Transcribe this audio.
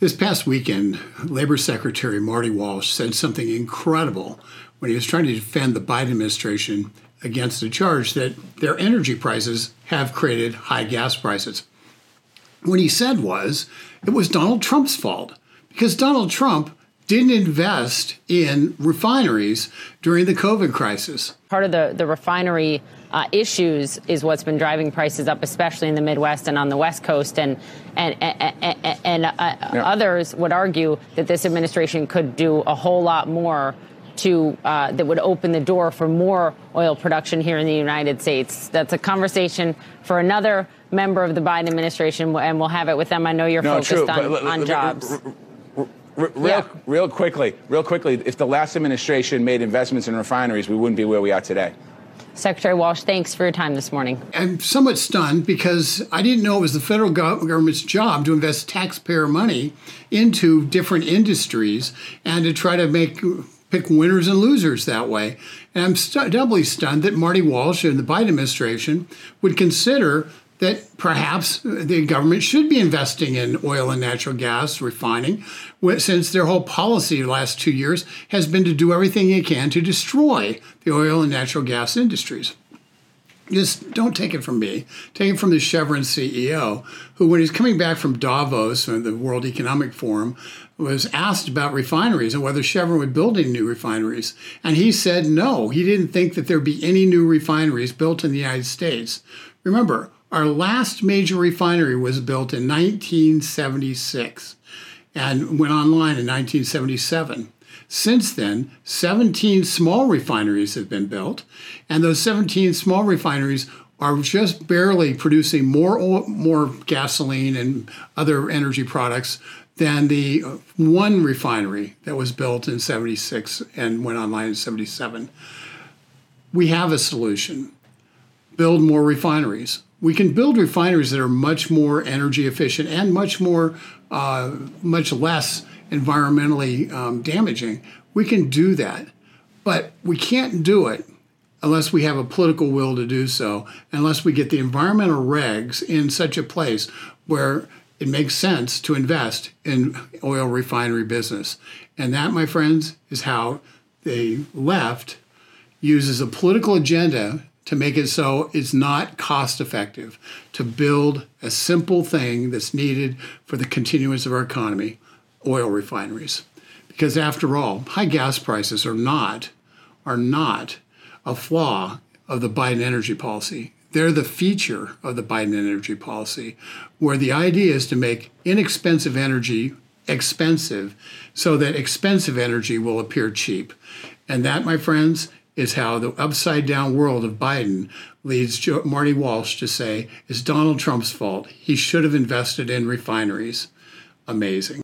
This past weekend, Labor Secretary Marty Walsh said something incredible when he was trying to defend the Biden administration against the charge that their energy prices have created high gas prices. What he said was it was Donald Trump's fault because Donald Trump didn't invest in refineries during the COVID crisis. Part of the, the refinery uh, issues is what's been driving prices up, especially in the Midwest and on the West Coast. And and and, and uh, yeah. others would argue that this administration could do a whole lot more to uh, that would open the door for more oil production here in the United States. That's a conversation for another member of the Biden administration, and we'll have it with them. I know you're no, focused true, on, on jobs. Real, yeah. real quickly, real quickly, if the last administration made investments in refineries, we wouldn't be where we are today. Secretary Walsh, thanks for your time this morning. I'm somewhat stunned because I didn't know it was the federal government's job to invest taxpayer money into different industries and to try to make pick winners and losers that way. And I'm st- doubly stunned that Marty Walsh and the Biden administration would consider that perhaps the government should be investing in oil and natural gas refining, since their whole policy the last two years has been to do everything it can to destroy the oil and natural gas industries. Just don't take it from me. Take it from the Chevron CEO, who, when he's coming back from Davos, or the World Economic Forum, was asked about refineries and whether Chevron would build any new refineries. And he said no, he didn't think that there'd be any new refineries built in the United States. Remember, our last major refinery was built in 1976 and went online in 1977. Since then, 17 small refineries have been built, and those 17 small refineries are just barely producing more oil, more gasoline and other energy products than the uh, one refinery that was built in 76 and went online in 77. We have a solution. Build more refineries we can build refineries that are much more energy efficient and much more, uh, much less environmentally um, damaging. We can do that, but we can't do it unless we have a political will to do so, unless we get the environmental regs in such a place where it makes sense to invest in oil refinery business. And that, my friends, is how the left uses a political agenda to make it so it's not cost effective to build a simple thing that's needed for the continuance of our economy oil refineries. Because after all, high gas prices are not are not a flaw of the Biden energy policy. They're the feature of the Biden energy policy, where the idea is to make inexpensive energy expensive so that expensive energy will appear cheap. And that, my friends, is how the upside down world of Biden leads Marty Walsh to say it's Donald Trump's fault. He should have invested in refineries. Amazing.